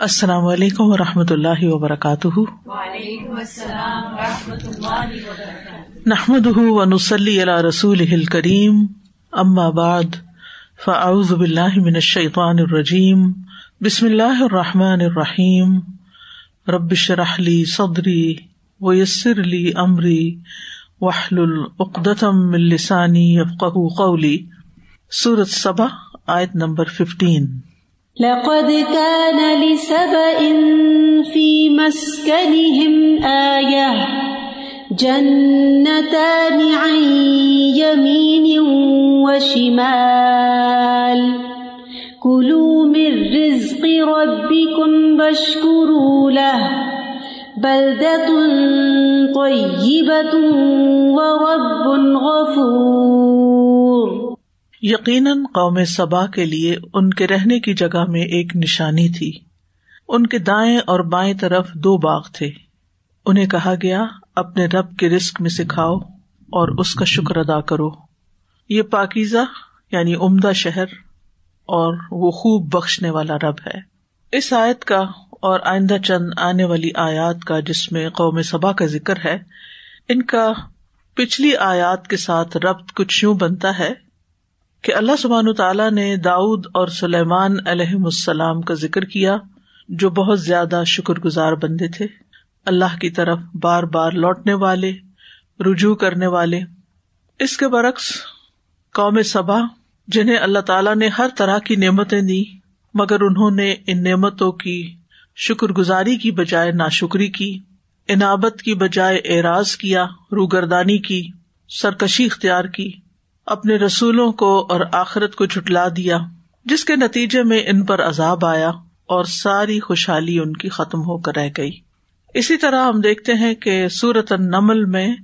السلام علیکم و رحمۃ اللہ وبرکاتہ۔ نحمد ونسلی علی رسول کریم ام بعد فاعوذ باللہ من الشیطان الرجیم بسم اللہ الرحمٰن الرحیم۔ ربش رحلی صدری ویسر علی عمری وحل العقدم السانی قولی۔ سورت صبا آیت نمبر ففٹین لقد كان لسبإ في مسكنهم آية. جنتان عن يمين وشمال. كلوا من رزق ربكم واشكروا له. بلدة طيبة ورب غفور. یقیناً قوم سبا کے لیے ان کے رہنے کی جگہ میں ایک نشانی تھی۔ ان کے دائیں اور بائیں طرف دو باغ تھے۔ انہیں کہا گیا، اپنے رب کے رسک میں سکھاؤ اور اس کا شکر ادا کرو۔ یہ پاکیزہ یعنی عمدہ شہر، اور وہ خوب بخشنے والا رب ہے۔ اس آیت کا اور آئندہ چند آنے والی آیات کا جس میں قوم سبا کا ذکر ہے، ان کا پچھلی آیات کے ساتھ ربط کچھ یوں بنتا ہے۔ کہ اللہ سبحان تعالیٰ نے داود اور سلیمان علیہ السلام کا ذکر کیا، جو بہت زیادہ شکر گزار بندے تھے۔ اللہ کی طرف بار بار لوٹنے والے، رجوع کرنے والے۔ اس کے برعکس قوم صبا جنہیں اللہ تعالیٰ نے ہر طرح کی نعمتیں دی، مگر انہوں نے ان نعمتوں کی شکر گزاری کی بجائے ناشکری کی، انابت کی بجائے اعراض کیا، روگردانی کی، سرکشی اختیار کی۔ اپنے رسولوں کو اور آخرت کو جٹلا دیا، جس کے نتیجے میں ان پر عذاب آیا اور ساری خوشحالی ان کی ختم ہو کر رہ گئی۔ اسی طرح ہم دیکھتے ہیں کہ سورت نمل میں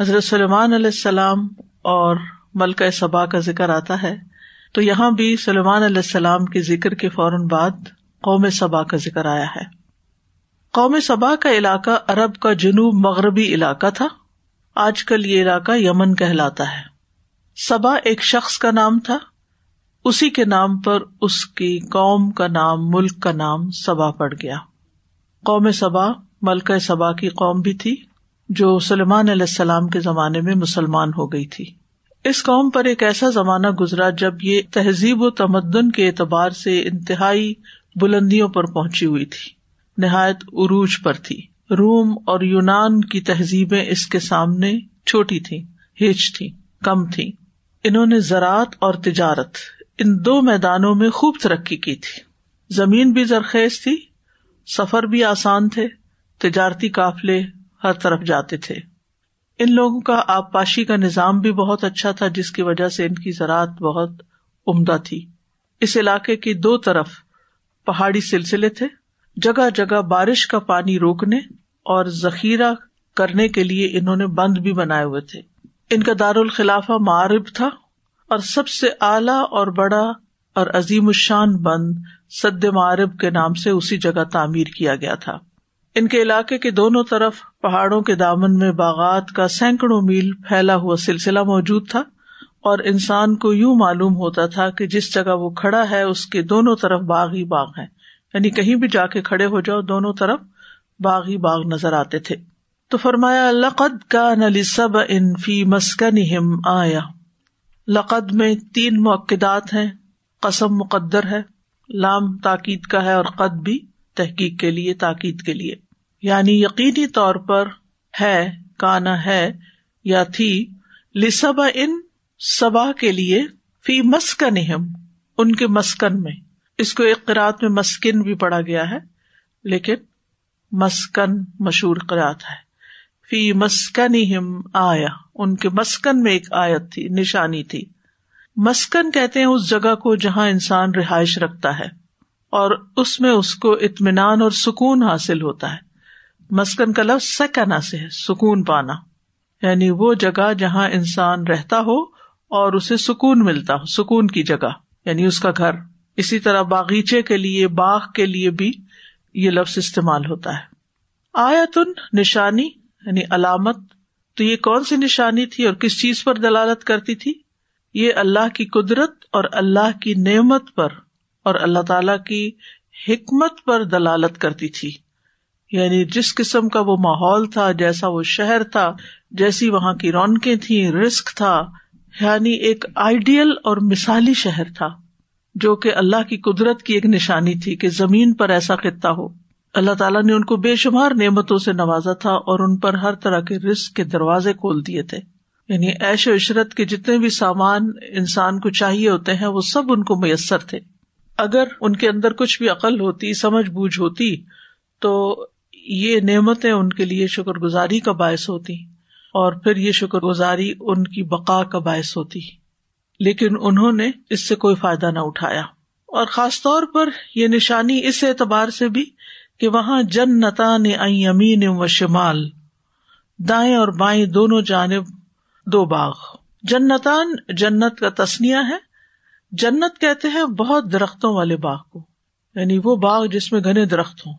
حضرت سلمان علیہ السلام اور ملکہ صبا کا ذکر آتا ہے۔ تو یہاں بھی سلمان علیہ السلام کے ذکر کے فوراً بعد قوم صبا کا ذکر آیا ہے۔ قوم صبا کا علاقہ عرب کا جنوب مغربی علاقہ تھا۔ آج کل یہ علاقہ یمن کہلاتا ہے۔ سبا ایک شخص کا نام تھا، اسی کے نام پر اس کی قوم کا نام، ملک کا نام سبا پڑ گیا۔ قوم سبا ملکہ سبا کی قوم بھی تھی، جو سلمان علیہ السلام کے زمانے میں مسلمان ہو گئی تھی۔ اس قوم پر ایک ایسا زمانہ گزرا جب یہ تہذیب و تمدن کے اعتبار سے انتہائی بلندیوں پر پہنچی ہوئی تھی۔ نہایت عروج پر تھی۔ روم اور یونان کی تہذیبیں اس کے سامنے چھوٹی تھی ہچ تھی کم تھی انہوں نے زراعت اور تجارت ان دو میدانوں میں خوب ترقی کی تھی۔ زمین بھی زرخیز تھی، سفر بھی آسان تھے، تجارتی قافلے ہر طرف جاتے تھے۔ ان لوگوں کا آبپاشی کا نظام بھی بہت اچھا تھا، جس کی وجہ سے ان کی زراعت بہت عمدہ تھی۔ اس علاقے کی دو طرف پہاڑی سلسلے تھے، جگہ جگہ بارش کا پانی روکنے اور ذخیرہ کرنے کے لیے انہوں نے بند بھی بنائے ہوئے تھے۔ ان کا دار الخلافہ معرب تھا اور سب سے اعلی اور بڑا اور عظیم الشان بند سد معرب کے نام سے اسی جگہ تعمیر کیا گیا تھا۔ ان کے علاقے کے دونوں طرف پہاڑوں کے دامن میں باغات کا سینکڑوں میل پھیلا ہوا سلسلہ موجود تھا اور انسان کو یوں معلوم ہوتا تھا کہ جس جگہ وہ کھڑا ہے اس کے دونوں طرف باغ ہی باغ ہے یعنی کہیں بھی جا کے کھڑے ہو جاؤ، دونوں طرف باغ ہی باغ نظر آتے تھے۔ تو فرمایا، لقد کا نلی سب انفی مسکن آیا لقد میں تین موقعات ہیں، قسم مقدر ہے، لام تاکید کا ہے اور قد بھی تحقیق کے لیے، تاکید کے لیے۔ یعنی یقینی طور پر ہے کانا ہے یا تھی لسب ان سبا کے لیے، فی مسکن ان کے مسکن میں۔ اس کو ایک قرآت میں مسکن بھی پڑا گیا ہے، لیکن مسکن مشہور قرآت ہے۔ فی مسکن آیا ان کے مسکن میں ایک آیت تھی، نشانی تھی۔ مسکن کہتے ہیں اس جگہ کو جہاں انسان رہائش رکھتا ہے اور اس میں اس کو اطمینان اور سکون حاصل ہوتا ہے۔ مسکن کا لفظ سکنا سے ہے، سکون پانا۔ یعنی وہ جگہ جہاں انسان رہتا ہو اور اسے سکون ملتا ہو، سکون کی جگہ۔ یعنی اس کا گھر۔ اسی طرح باغیچے کے لیے، باغ کے لیے بھی یہ لفظ استعمال ہوتا ہے۔ آیتن نشانی یعنی علامت، تو یہ کون سی نشانی تھی اور کس چیز پر دلالت کرتی تھی؟ یہ اللہ کی قدرت اور اللہ کی نعمت پر اور اللہ تعالی کی حکمت پر دلالت کرتی تھی۔ یعنی جس قسم کا وہ ماحول تھا، جیسا وہ شہر تھا، جیسی وہاں کی رونقیں تھیں رسک تھا یعنی ایک آئیڈیل اور مثالی شہر تھا، جو کہ اللہ کی قدرت کی ایک نشانی تھی کہ زمین پر ایسا خطہ ہو۔ اللہ تعالیٰ نے ان کو بے شمار نعمتوں سے نوازا تھا اور ان پر ہر طرح کے رسک کے دروازے کھول دیے تھے۔ یعنی ایش و عشرت کے جتنے بھی سامان انسان کو چاہیے ہوتے ہیں، وہ سب ان کو میسر تھے۔ اگر ان کے اندر کچھ بھی عقل ہوتی، سمجھ بوجھ ہوتی، تو یہ نعمتیں ان کے لیے شکر گزاری کا باعث ہوتی اور پھر یہ شکر گزاری ان کی بقا کا باعث ہوتی۔ لیکن انہوں نے اس سے کوئی فائدہ نہ اٹھایا۔ اور خاص طور پر یہ نشانی اس اعتبار سے بھی کہ وہاں جن نتا نے امین و شمال، دائیں اور بائیں دونوں جانب دو باغ۔ جنتان جنت کا تسنیا ہے۔ جنت کہتے ہیں بہت درختوں والے باغ کو یعنی وہ باغ جس میں گھنے درخت ہوں۔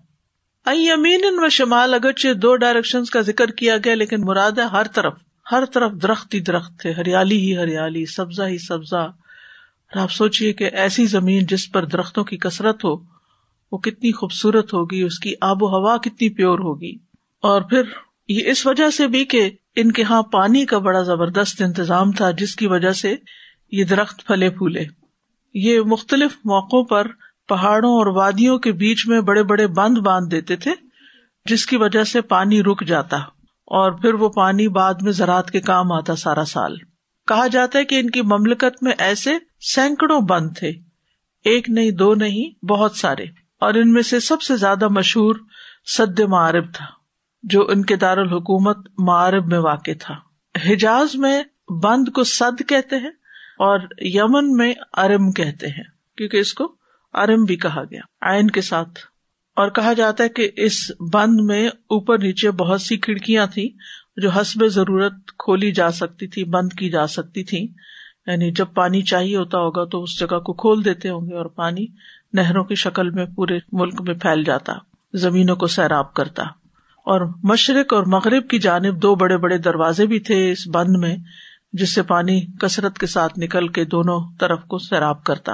امین و شمال اگرچہ دو ڈائریکشن کا ذکر کیا گیا، لیکن مراد ہے ہر طرف۔ ہر طرف درخت ہی درخت تھے، ہریالی ہی ہریالی، سبزہ ہی سبزہ۔ اور آپ سوچیے کہ ایسی زمین جس پر درختوں کی کثرت ہو وہ کتنی خوبصورت ہوگی، اس کی آب و ہوا کتنی پیور ہوگی۔ اور پھر یہ اس وجہ سے بھی کہ ان کے یہاں پانی کا بڑا زبردست انتظام تھا، جس کی وجہ سے یہ درخت پھلے پھولے۔ یہ مختلف موقعوں پر پہاڑوں اور وادیوں کے بیچ میں بڑے بڑے بند باندھ دیتے تھے، جس کی وجہ سے پانی رک جاتا۔ اور پھر وہ پانی بعد میں زراعت کے کام آتا سارا سال۔ کہا جاتا ہے کہ ان کی مملکت میں ایسے سینکڑوں بند تھے۔ ایک نہیں، دو نہیں، بہت سارے۔ اور ان میں سے سب سے زیادہ مشہور سد معرب تھا، جو ان کے دارالحکومت معرب میں واقع تھا۔ حجاز میں بند کو سد کہتے ہیں اور یمن میں ارم کہتے ہیں، کیونکہ اس کو ارم بھی کہا گیا آئن کے ساتھ۔ اور کہا جاتا ہے کہ اس بند میں اوپر نیچے بہت سی کھڑکیاں تھی جو حسب ضرورت کھولی جا سکتی تھی، بند کی جا سکتی تھی یعنی جب پانی چاہیے ہوتا ہوگا تو اس جگہ کو کھول دیتے ہوں گے اور پانی نہروں کی شکل میں پورے ملک میں پھیل جاتا، زمینوں کو سیراب کرتا۔ اور مشرق اور مغرب کی جانب دو بڑے بڑے دروازے بھی تھے اس بند میں، جس سے پانی کثرت کے ساتھ نکل کے دونوں طرف کو سیراب کرتا۔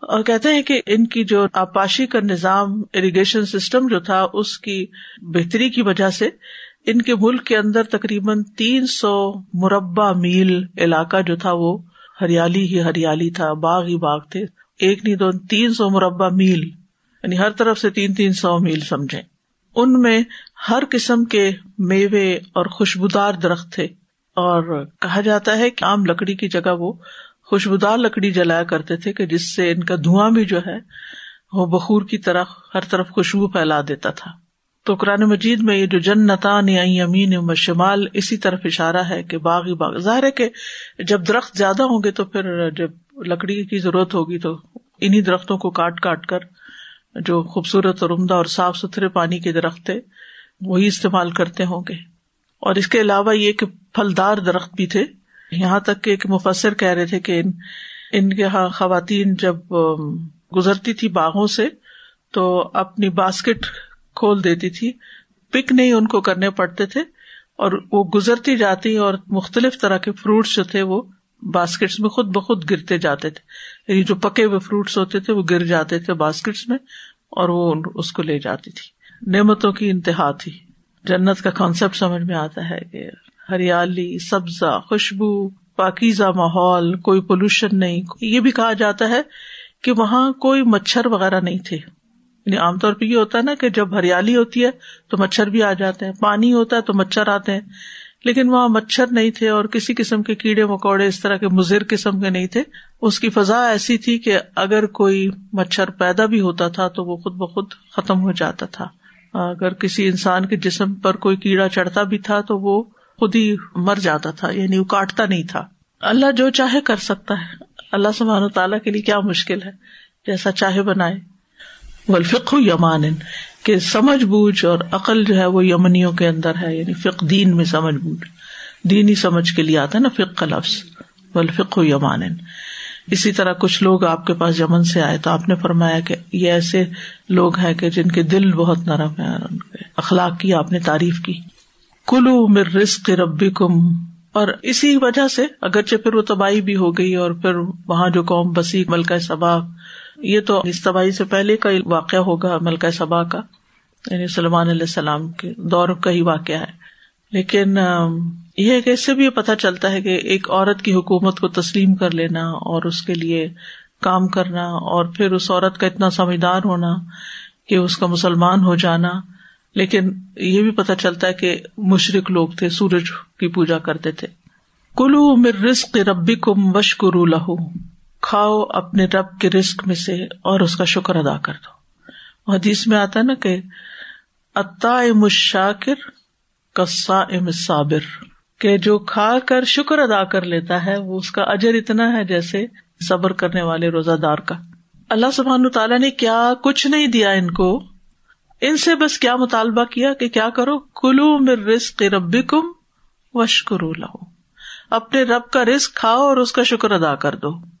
اور کہتے ہیں کہ ان کی جو آپاشی کا نظام اریگیشن سسٹم جو تھا، اس کی بہتری کی وجہ سے ان کے ملک کے اندر تقریباً تین سو مربع میل علاقہ جو تھا، وہ ہریالی ہی ہریالی تھا، باغ ہی باغ تھے۔ ایک نہیں دو تین سو مربع میل یعنی ہر طرف سے تین تین سو میل سمجھے ان میں ہر قسم کے میوے اور خوشبودار درخت تھے۔ اور کہا جاتا ہے کہ عام لکڑی کی جگہ وہ خوشبودار لکڑی جلایا کرتے تھے کہ جس سے ان کا دھواں بھی جو ہے، وہ بخور کی طرح ہر طرف خوشبو پھیلا دیتا تھا۔ تو قرآن مجید میں یہ جو جن نتان امین شمال، اسی طرف اشارہ ہے کہ باغ ہی باغ۔ ظاہر ہے کہ جب درخت زیادہ ہوں گے تو پھر جب لکڑی کی ضرورت ہوگی تو انہیں درختوں کو کاٹ کاٹ کر جو خوبصورت اور عمدہ اور صاف ستھرے پانی کے درخت تھے، وہی استعمال کرتے ہوں گے۔ اور اس کے علاوہ یہ کہ پھلدار درخت بھی تھے۔ یہاں تک کہ ایک مفسر کہہ رہے تھے کہ ان ان کے ہاں خواتین جب گزرتی تھی باغوں سے تو اپنی باسکٹ کھول دیتی تھی۔ پک نہیں ان کو کرنے پڑتے تھے اور وہ گزرتی جاتی اور مختلف طرح کے فروٹس جو تھے وہ باسکٹس میں خود بخود گرتے جاتے تھے۔ یعنی جو پکے ہوئے فروٹس ہوتے تھے، وہ گر جاتے تھے باسکٹس میں اور وہ اس کو لے جاتی تھی۔ نعمتوں کی انتہا تھی۔ جنت کا کانسیپٹ سمجھ میں آتا ہے کہ ہریالی، سبزہ، خوشبو، پاکیزہ ماحول، کوئی پولوشن نہیں۔ یہ بھی کہا جاتا ہے کہ وہاں کوئی مچھر وغیرہ نہیں تھے۔ یعنی عام طور پہ یہ ہوتا ہے نا کہ جب ہریالی ہوتی ہے تو مچھر بھی آ جاتے ہیں، پانی ہوتا ہے تو مچھر آتے ہیں۔ لیکن وہاں مچھر نہیں تھے اور کسی قسم کے کیڑے مکوڑے اس طرح کے مضر قسم کے نہیں تھے۔ اس کی فضا ایسی تھی کہ اگر کوئی مچھر پیدا بھی ہوتا تھا تو وہ خود بخود ختم ہو جاتا تھا۔ اگر کسی انسان کے جسم پر کوئی کیڑا چڑھتا بھی تھا تو وہ خود ہی مر جاتا تھا یعنی وہ کاٹتا نہیں تھا۔ اللہ جو چاہے کر سکتا ہے۔ اللہ سبحانہ تعالیٰ کے لیے کیا مشکل ہے؟ جیسا چاہے بنائے۔ ولفق یمان۔ کہ سمجھ بوجھ اور عقل جو ہے وہ یمنیوں کے اندر ہے یعنی فک دین میں سمجھ بوجھ۔ دینی سمجھ کے لیے آتا ہے نا فک کا لفظ۔ ولفق یمان اسی طرح کچھ لوگ آپ کے پاس یمن سے آئے تو آپ نے فرمایا کہ یہ ایسے لوگ ہیں کہ جن کے دل بہت نرم ہے ان کے اخلاق کی آپ نے تعریف کی۔ کلو مر رسق ربی کم اور اسی وجہ سے اگرچہ پھر وہ تباہی بھی ہو گئی اور پھر وہاں جو قوم بسی ملکہ سبا یہ تو اس تباہی سے پہلے کا واقعہ ہوگا ملکہ صبا کا یعنی سلمان علیہ السلام کے دور کا ہی واقعہ ہے۔ لیکن یہ کہ اس سے بھی یہ پتہ چلتا ہے کہ ایک عورت کی حکومت کو تسلیم کر لینا اور اس کے لیے کام کرنا اور پھر اس عورت کا اتنا سمجھدار ہونا کہ اس کا مسلمان ہو جانا۔ لیکن یہ بھی پتہ چلتا ہے کہ مشرق لوگ تھے، سورج کی پوجا کرتے تھے۔ کلو مر رسق ربی کم وشکرو لہو۔ کھاؤ اپنے رب کے رسک میں سے اور اس کا شکر ادا کر دو۔ حدیث میں آتا ہے نا کہ اتا مشاکر کسا ام صابر کہ جو کھا کر شکر ادا کر لیتا ہے، وہ اس کا اجر اتنا ہے جیسے صبر کرنے والے روزہ دار کا۔ اللہ سبحان تعالیٰ نے کیا کچھ نہیں دیا ان کو۔ ان سے بس کیا مطالبہ کیا کہ کیا کرو؟ کلو مر رسق ربی کم وشکرو لہو۔ اپنے رب کا رسک کھاؤ اور اس کا شکر ادا کر دو۔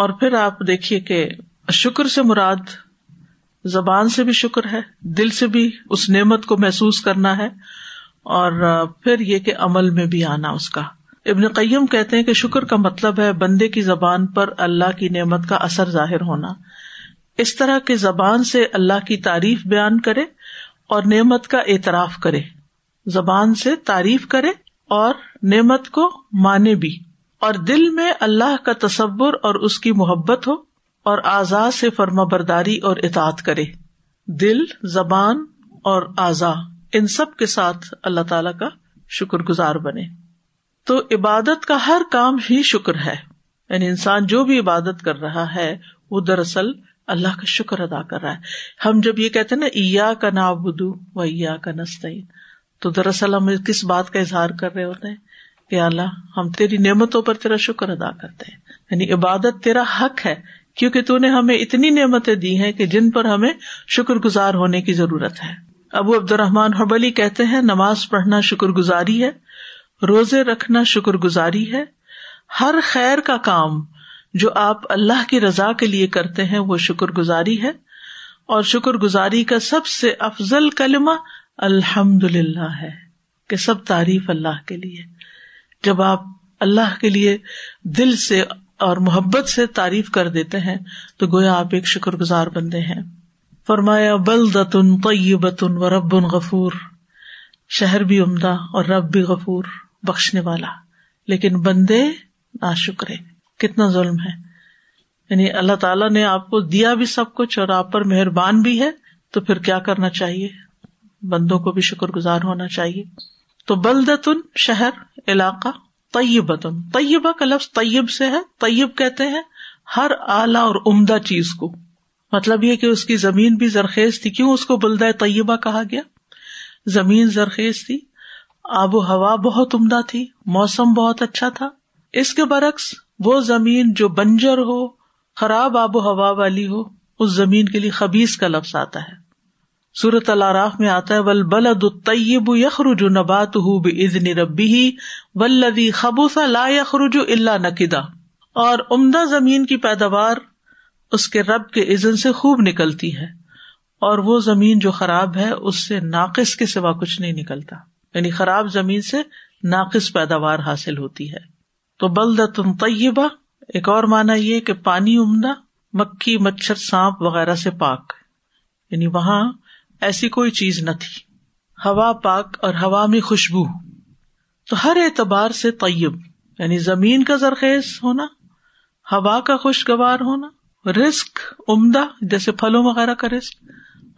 اور پھر آپ دیکھیے کہ شکر سے مراد زبان سے بھی شکر ہے، دل سے بھی اس نعمت کو محسوس کرنا ہے، اور پھر یہ کہ عمل میں بھی آنا اس کا۔ ابن قیم کہتے ہیں کہ شکر کا مطلب ہے بندے کی زبان پر اللہ کی نعمت کا اثر ظاہر ہونا۔ اس طرح کے زبان سے اللہ کی تعریف بیان کرے اور نعمت کا اعتراف کرے۔ زبان سے تعریف کرے اور نعمت کو مانے بھی۔ اور دل میں اللہ کا تصور اور اس کی محبت ہو اور آزاد سے فرما برداری اور اطاط کرے۔ دل، زبان اور آزا، ان سب کے ساتھ اللہ تعالی کا شکر گزار بنے۔ تو عبادت کا ہر کام ہی شکر ہے۔ یعنی انسان جو بھی عبادت کر رہا ہے، وہ دراصل اللہ کا شکر ادا کر رہا ہے۔ ہم جب یہ کہتے نا ایا کا نا بدو و ایا کا نستعین تو دراصل ہم کس بات کا اظہار کر رہے ہوتے ہیں؟ کہ اللہ، ہم تیری نعمتوں پر تیرا شکر ادا کرتے ہیں۔ یعنی عبادت تیرا حق ہے، کیونکہ تو نے ہمیں اتنی نعمتیں دی ہیں کہ جن پر ہمیں شکر گزار ہونے کی ضرورت ہے۔ ابو عبد الرحمان حبلی کہتے ہیں، نماز پڑھنا شکر گزاری ہے، روزے رکھنا شکر گزاری ہے۔ ہر خیر کا کام جو آپ اللہ کی رضا کے لیے کرتے ہیں، وہ شکر گزاری ہے۔ اور شکر گزاری کا سب سے افضل کلمہ الحمد للہ ہے، کہ سب تعریف اللہ کے لیے۔ جب آپ اللہ کے لیے دل سے اور محبت سے تعریف کر دیتے ہیں، تو گویا آپ ایک شکر گزار بندے ہیں۔ فرمایا بل دتن طیبتن و رب غفور۔ شہر بھی عمدہ اور رب بھی غفور، بخشنے والا۔ لیکن بندے نا شکرے کتنا ظلم ہے۔ یعنی اللہ تعالیٰ نے آپ کو دیا بھی سب کچھ اور آپ پر مہربان بھی ہے، تو پھر کیا کرنا چاہیے؟ بندوں کو بھی شکر گزار ہونا چاہیے۔ تو بلدتن شہر، علاقہ، طیبتن۔ طیبہ کا لفظ طیب سے ہے، طیب کہتے ہیں ہر اعلی اور عمدہ چیز کو۔ مطلب یہ کہ اس کی زمین بھی زرخیز تھی۔ کیوں اس کو بلدہ طیبہ کہا گیا؟ زمین زرخیز تھی۔ آب و ہوا بہت عمدہ تھی۔ موسم بہت اچھا تھا۔ اس کے برعکس وہ زمین جو بنجر ہو، خراب آب و ہوا والی ہو، اس زمین کے لیے خبیز کا لفظ آتا ہے۔ سورت الراف میں آتا ہے ول بلد طیب یخرج نبات ہُو بزن ربی ولدی خبوس لا یخرج اللہ نقدا اور عمدہ زمین کی پیداوار اس کے رب کے عزن سے خوب نکلتی ہے، اور وہ زمین جو خراب ہے، اس سے ناقص کے سوا کچھ نہیں نکلتا۔ یعنی خراب زمین سے ناقص پیداوار حاصل ہوتی ہے۔ تو بلد تم طیبہ، ایک اور مانا یہ کہ پانی عمدہ، مکھی، مچھر، سانپ وغیرہ سے پاک۔ یعنی وہاں ایسی کوئی چیز نہ تھی۔ ہوا پاک اور ہوا میں خوشبو۔ تو ہر اعتبار سے طیب یعنی زمین کا زرخیز ہونا، ہوا کا خوشگوار ہونا رسک عمدہ، جیسے پھلوں وغیرہ کا رسک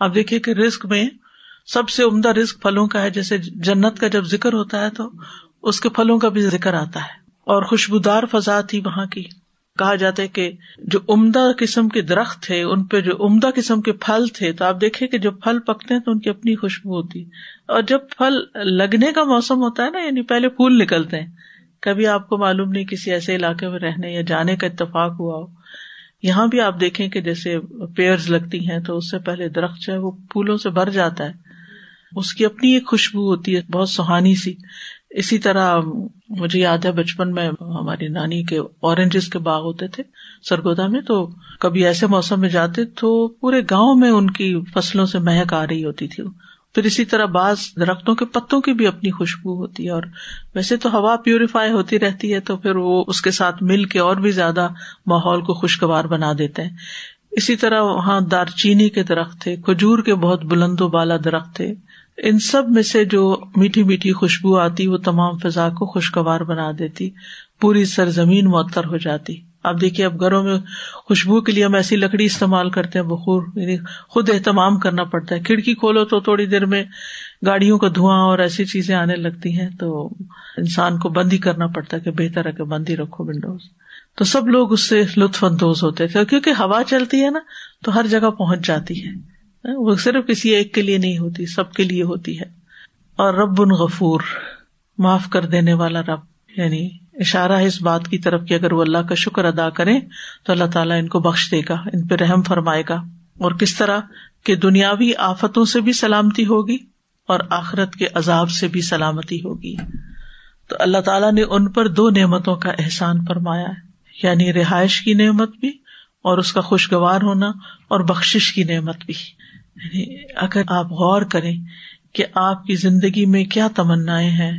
آپ دیکھیے کہ رسک میں سب سے عمدہ رسک پھلوں کا ہے، جیسے جنت کا جب ذکر ہوتا ہے تو اس کے پھلوں کا بھی ذکر آتا ہے۔ اور خوشبودار فضا تھی وہاں کی۔ کہا جاتا ہے کہ جو عمدہ قسم کے درخت تھے، ان پہ جو عمدہ قسم کے پھل تھے، تو آپ دیکھیں کہ جب پھل پکتے ہیں تو ان کی اپنی خوشبو ہوتی اور جب پھل لگنے کا موسم ہوتا ہے نا یعنی پہلے پھول نکلتے ہیں۔ کبھی آپ کو معلوم نہیں کسی ایسے علاقے میں رہنے یا جانے کا اتفاق ہوا ہو۔ یہاں بھی آپ دیکھیں کہ جیسے پیئر لگتی ہیں، تو اس سے پہلے درخت جو ہے وہ پھولوں سے بھر جاتا ہے۔ اس کی اپنی ایک خوشبو ہوتی ہے، بہت سہانی سی۔ اسی طرح مجھے یاد ہے بچپن میں ہماری نانی کے اورنجز کے باغ ہوتے تھے سرگودا میں، تو کبھی ایسے موسم میں جاتے تو پورے گاؤں میں ان کی فصلوں سے مہک آ رہی ہوتی تھی۔ پھر اسی طرح بعض درختوں کے پتوں کی بھی اپنی خوشبو ہوتی ہے اور ویسے تو ہوا پیوریفائی ہوتی رہتی ہے تو پھر وہ اس کے ساتھ مل کے اور بھی زیادہ ماحول کو خوشگوار بنا دیتے ہیں۔ اسی طرح وہاں دار چینی کے درخت تھے، کھجور کے بہت بلند و بالا درخت تھے۔ ان سب میں سے جو میٹھی میٹھی خوشبو آتی، وہ تمام فضا کو خوشگوار بنا دیتی، پوری سرزمین معطر ہو جاتی۔ اب دیکھیے، اب گھروں میں خوشبو کے لیے ہم ایسی لکڑی استعمال کرتے ہیں، بخور یعنی خود اہتمام کرنا پڑتا ہے۔ کھڑکی کھولو تو تھوڑی دیر میں گاڑیوں کا دھواں اور ایسی چیزیں آنے لگتی ہیں، تو انسان کو بند ہی کرنا پڑتا ہے کہ بہتر ہے کہ بند ہی رکھو ونڈوز۔ تو سب لوگ اس سے لطف اندوز ہوتے تھے، کیونکہ ہوا چلتی ہے نا، تو ہر جگہ پہنچ جاتی ہے۔ وہ صرف کسی ایک کے لیے نہیں ہوتی، سب کے لیے ہوتی ہے۔ اور رب ان غفور، معاف کر دینے والا رب یعنی اشارہ ہے اس بات کی طرف کہ اگر وہ اللہ کا شکر ادا کرے تو اللہ تعالیٰ ان کو بخش دے گا، ان پہ رحم فرمائے گا۔ اور کس طرح؟ کہ دنیاوی آفتوں سے بھی سلامتی ہوگی اور آخرت کے عذاب سے بھی سلامتی ہوگی۔ تو اللہ تعالیٰ نے ان پر دو نعمتوں کا احسان فرمایا ہے یعنی رہائش کی نعمت بھی اور اس کا خوشگوار ہونا اور بخش کی نعمت بھی۔ اگر آپ غور کریں کہ آپ کی زندگی میں کیا تمنا ہیں،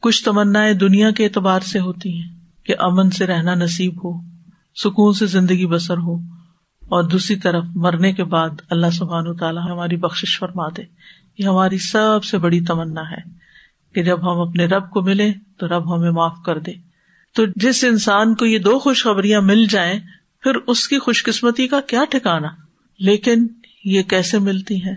کچھ تمنا دنیا کے اعتبار سے ہوتی ہیں کہ امن سے رہنا نصیب ہو، سکون سے زندگی بسر ہو، اور دوسری طرف مرنے کے بعد اللہ سبحان و تعالیٰ ہماری بخش فرما دے۔ یہ ہماری سب سے بڑی تمنا ہے کہ جب ہم اپنے رب کو ملے تو رب ہمیں معاف کر دے۔ تو جس انسان کو یہ دو خوشخبریاں مل جائیں، پھر اس کی خوش قسمتی کا کیا ٹھکانا لیکن یہ کیسے ملتی ہیں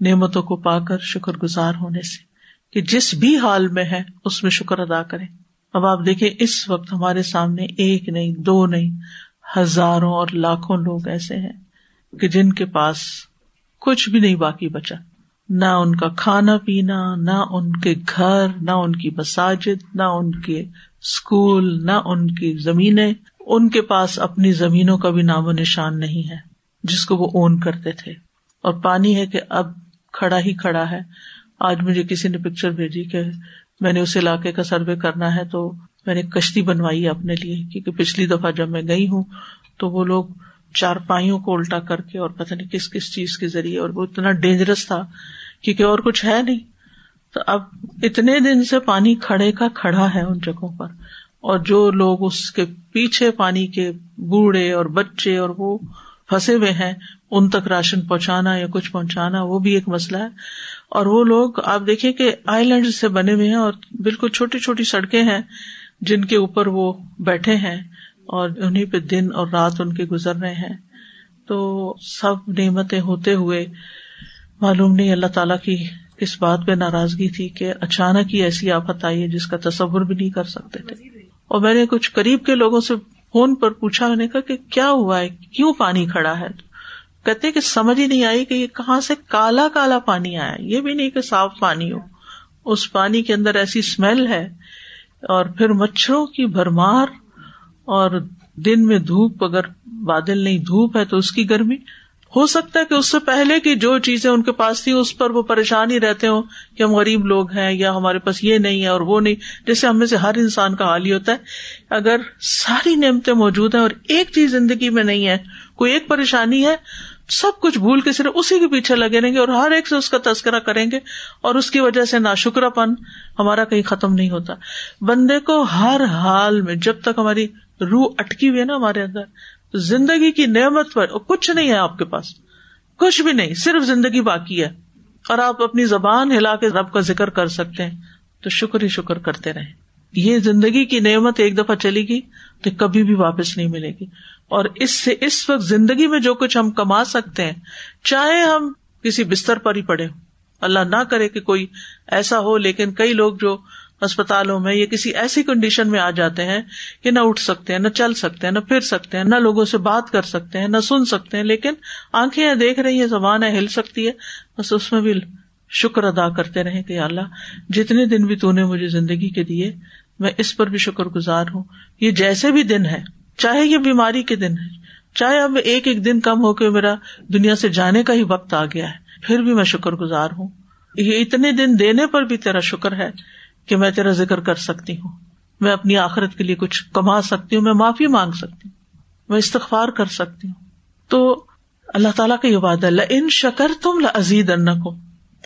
نعمتوں کو پا کر شکر گزار ہونے سے کہ جس بھی حال میں ہے اس میں شکر ادا کرے اب آپ دیکھیں اس وقت ہمارے سامنے ایک نہیں، دو نہیں، ہزاروں اور لاکھوں لوگ ایسے ہیں کہ جن کے پاس کچھ بھی نہیں باقی بچا۔ نہ ان کا کھانا پینا، نہ ان کے گھر، نہ ان کی مساجد، نہ ان کے اسکول نہ ان کی زمینیں۔ ان کے پاس اپنی زمینوں کا بھی نام و نشان نہیں ہے۔ جس کو وہ اون کرتے تھے۔ اور پانی ہے کہ اب کھڑا ہی کھڑا ہے۔ آج مجھے کسی نے پکچر بھیجی کہ میں نے اس علاقے کا سروے کرنا ہے تو میں نے کشتی بنوائی ہے اپنے لیے، کیونکہ پچھلی دفعہ جب میں گئی ہوں تو وہ لوگ چار پائیوں کو الٹا کر کے اور پتہ نہیں کس کس چیز کے ذریعے، اور وہ اتنا ڈینجرس تھا کیونکہ اور کچھ ہے نہیں۔ تو اب اتنے دن سے پانی کھڑے کا کھڑا ہے ان جگہوں پر۔ اور جو لوگ اس کے پیچھے پانی کے بوڑھے اور بچے اور وہ پھنسے ہوئے ہیں، ان تک راشن پہنچانا یا کچھ پہنچانا، وہ بھی ایک مسئلہ ہے۔ اور وہ لوگ، آپ دیکھیں کہ آئی لینڈ سے بنے ہوئے ہیں اور بالکل چھوٹی چھوٹی سڑکیں ہیں جن کے اوپر وہ بیٹھے ہیں اور انہیں پہ دن اور رات ان کے گزر رہے ہیں۔ تو سب نعمتیں ہوتے ہوئے معلوم نہیں، اللہ تعالیٰ کی کس بات پہ ناراضگی تھی کہ اچانک ہی ایسی آفت آئی ہے جس کا تصور بھی نہیں کر سکتے تھے۔ اور میں نے کچھ قریب کے لوگوں سے فون پر پوچھا میں نے کہا کہ کیا ہوا ہے؟ کیوں پانی کھڑا ہے؟ کہتے کہ سمجھ ہی نہیں آئی کہ یہ کہاں سے کالا کالا پانی آیا یہ بھی نہیں کہ صاف پانی ہو۔ اس پانی کے اندر ایسی اسمیل ہے اور پھر مچھروں کی بھرمار اور دن میں دھوپ، اگر بادل نہیں دھوپ ہے تو اس کی گرمی۔ ہو سکتا ہے کہ اس سے پہلے کی جو چیزیں ان کے پاس تھی، اس پر وہ پریشان ہی رہتے ہوں کہ ہم غریب لوگ ہیں یا ہمارے پاس یہ نہیں ہے اور وہ نہیں۔ جیسے ہم میں سے ہر انسان کا حال ہی ہوتا ہے۔ اگر ساری نعمتیں موجود ہیں اور ایک چیز زندگی میں نہیں ہے، کوئی ایک پریشانی ہے، سب کچھ بھول کے صرف اسی کے پیچھے لگے رہیں گے اور ہر ایک سے اس کا تذکرہ کریں گے اور اس کی وجہ سے نا پن ہمارا کہیں ختم نہیں ہوتا۔ بندے کو ہر حال میں جب تک ہماری روح اٹکی ہوئی ہے نا ہمارے اندر زندگی کی نعمت پر کچھ نہیں ہے آپ کے پاس۔ کچھ بھی نہیں، صرف زندگی باقی ہے۔ اور آپ اپنی زبان ہلا کے رب کا ذکر کر سکتے ہیں۔ تو شکر ہی شکر کرتے رہے یہ زندگی کی نعمت ایک دفعہ چلے گی تو کبھی بھی واپس نہیں ملے گی۔ اور اس سے اس وقت زندگی میں جو کچھ ہم کما سکتے ہیں، چاہے ہم کسی بستر پر ہی پڑے اللہ نہ کرے کہ کوئی ایسا ہو، لیکن کئی لوگ جو اسپتالوں میں یا کسی ایسی کنڈیشن میں آ جاتے ہیں کہ نہ اٹھ سکتے ہیں، نہ چل سکتے ہیں، نہ پھر سکتے ہیں، نہ لوگوں سے بات کر سکتے ہیں، نہ سن سکتے ہیں، لیکن آنکھیں دیکھ رہی ہیں، زبان ہے ہل سکتی ہے، بس اس میں بھی شکر ادا کرتے رہے کہ اللہ، جتنے دن بھی تو نے مجھے زندگی کے دیے، میں اس پر بھی شکر گزار ہوں۔ یہ جیسے بھی دن ہے چاہے یہ بیماری کے دن ہے چاہے اب ایک ایک دن کم ہو کے میرا دنیا سے جانے کا ہی وقت آ گیا ہے، پھر بھی میں شکر گزار ہوں۔ یہ اتنے دن دینے پر بھی تیرا شکر ہے کہ میں تیرا ذکر کر سکتی ہوں۔ میں اپنی آخرت کے لیے کچھ کما سکتی ہوں، میں معافی مانگ سکتی ہوں، میں استغفار کر سکتی ہوں۔ تو اللہ تعالیٰ کا یہ وعدہ ان شکر تم لزید ان کو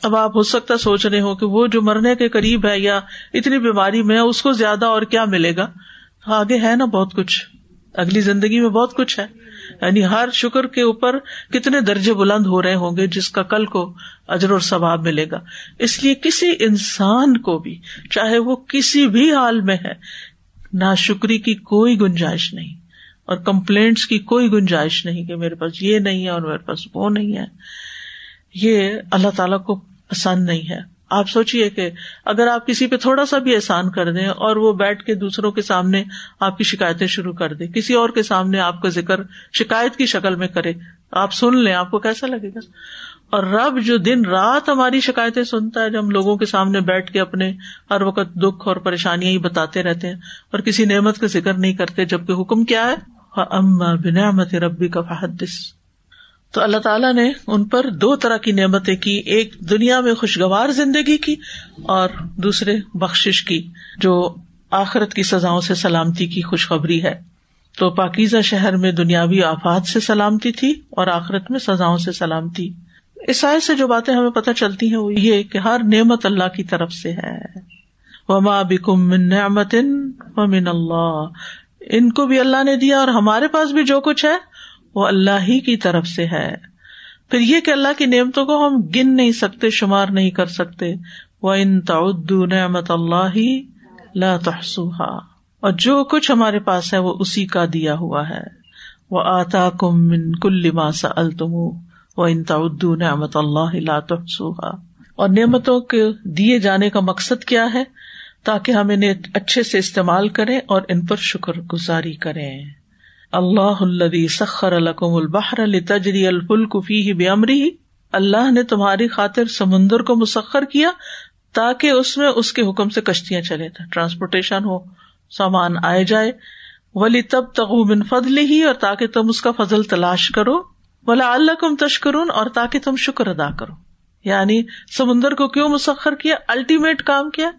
اب آپ ہو سکتا سوچ رہے ہو کہ وہ جو مرنے کے قریب ہے یا اتنی بیماری میں اس کو زیادہ اور کیا ملے گا؟ آگے ہے نا بہت کچھ۔ اگلی زندگی میں بہت کچھ ہے۔ یعنی ہر شکر کے اوپر کتنے درجے بلند ہو رہے ہوں گے جس کا کل کو اجر اور ثواب ملے گا۔ اس لیے کسی انسان کو بھی، چاہے وہ کسی بھی حال میں ہے نا شکری کی کوئی گنجائش نہیں اور کمپلینٹس کی کوئی گنجائش نہیں کہ میرے پاس یہ نہیں ہے اور میرے پاس وہ نہیں ہے۔ یہ اللہ تعالی کو پسند نہیں ہے۔ آپ سوچیے کہ اگر آپ کسی پہ تھوڑا سا بھی احسان کر دیں اور وہ بیٹھ کے دوسروں کے سامنے آپ کی شکایتیں شروع کر دے کسی اور کے سامنے آپ کا ذکر شکایت کی شکل میں کرے، آپ سن لیں، آپ کو کیسا لگے گا؟ اور رب جو دن رات ہماری شکایتیں سنتا ہے، جب ہم لوگوں کے سامنے بیٹھ کے اپنے ہر وقت دکھ اور پریشانیاں ہی بتاتے رہتے ہیں اور کسی نعمت کا ذکر نہیں کرتے، جبکہ حکم کیا ہے؟ اما بنعمت ربی کا فحدث۔ تو اللہ تعالیٰ نے ان پر دو طرح کی نعمتیں کی، ایک دنیا میں خوشگوار زندگی کی اور دوسرے بخش کی، جو آخرت کی سزاؤں سے سلامتی کی خوشخبری ہے۔ تو پاکیزہ شہر میں دنیاوی آفات سے سلامتی تھی اور آخرت میں سزاؤں سے سلامتی۔ عیسائی سے جو باتیں ہمیں پتہ چلتی ہیں، وہ یہ کہ ہر نعمت اللہ کی طرف سے ہے۔ وما بکم من نعمت ومن اللہ ان کو بھی اللہ نے دیا اور ہمارے پاس بھی جو کچھ ہے وہ اللہ ہی کی طرف سے ہے۔ پھر یہ کہ اللہ کی نعمتوں کو ہم گن نہیں سکتے، شمار نہیں کر سکتے۔ وہ ان تعدو نعمت اللہ لا تحسوہا اور جو کچھ ہمارے پاس ہے، وہ اسی کا دیا ہوا ہے۔ وہ آتا کم من کل ماسا التم وہ ان تعدو نعمت اللہ لا تحسوہا اور نعمتوں کے دیے جانے کا مقصد کیا ہے؟ تاکہ ہم انہیں اچھے سے استعمال کریں اور ان پر شکر گزاری کریں۔ اللہ الدی سخر القم البحر تجری الفلک فی بے امری اللہ نے تمہاری خاطر سمندر کو مسخر کیا تاکہ اس میں اس کے حکم سے کشتیاں چلے تھے ٹرانسپورٹیشن ہو، سامان آئے جائے۔ ولی تب تغو بن فضل ہی اور تاکہ تم اس کا فضل تلاش کرو۔ ولا اللہ کم تشکرون اور تاکہ تم شکر ادا کرو۔ یعنی سمندر کو کیوں مسخر کیا؟ الٹیمیٹ کام کیا؟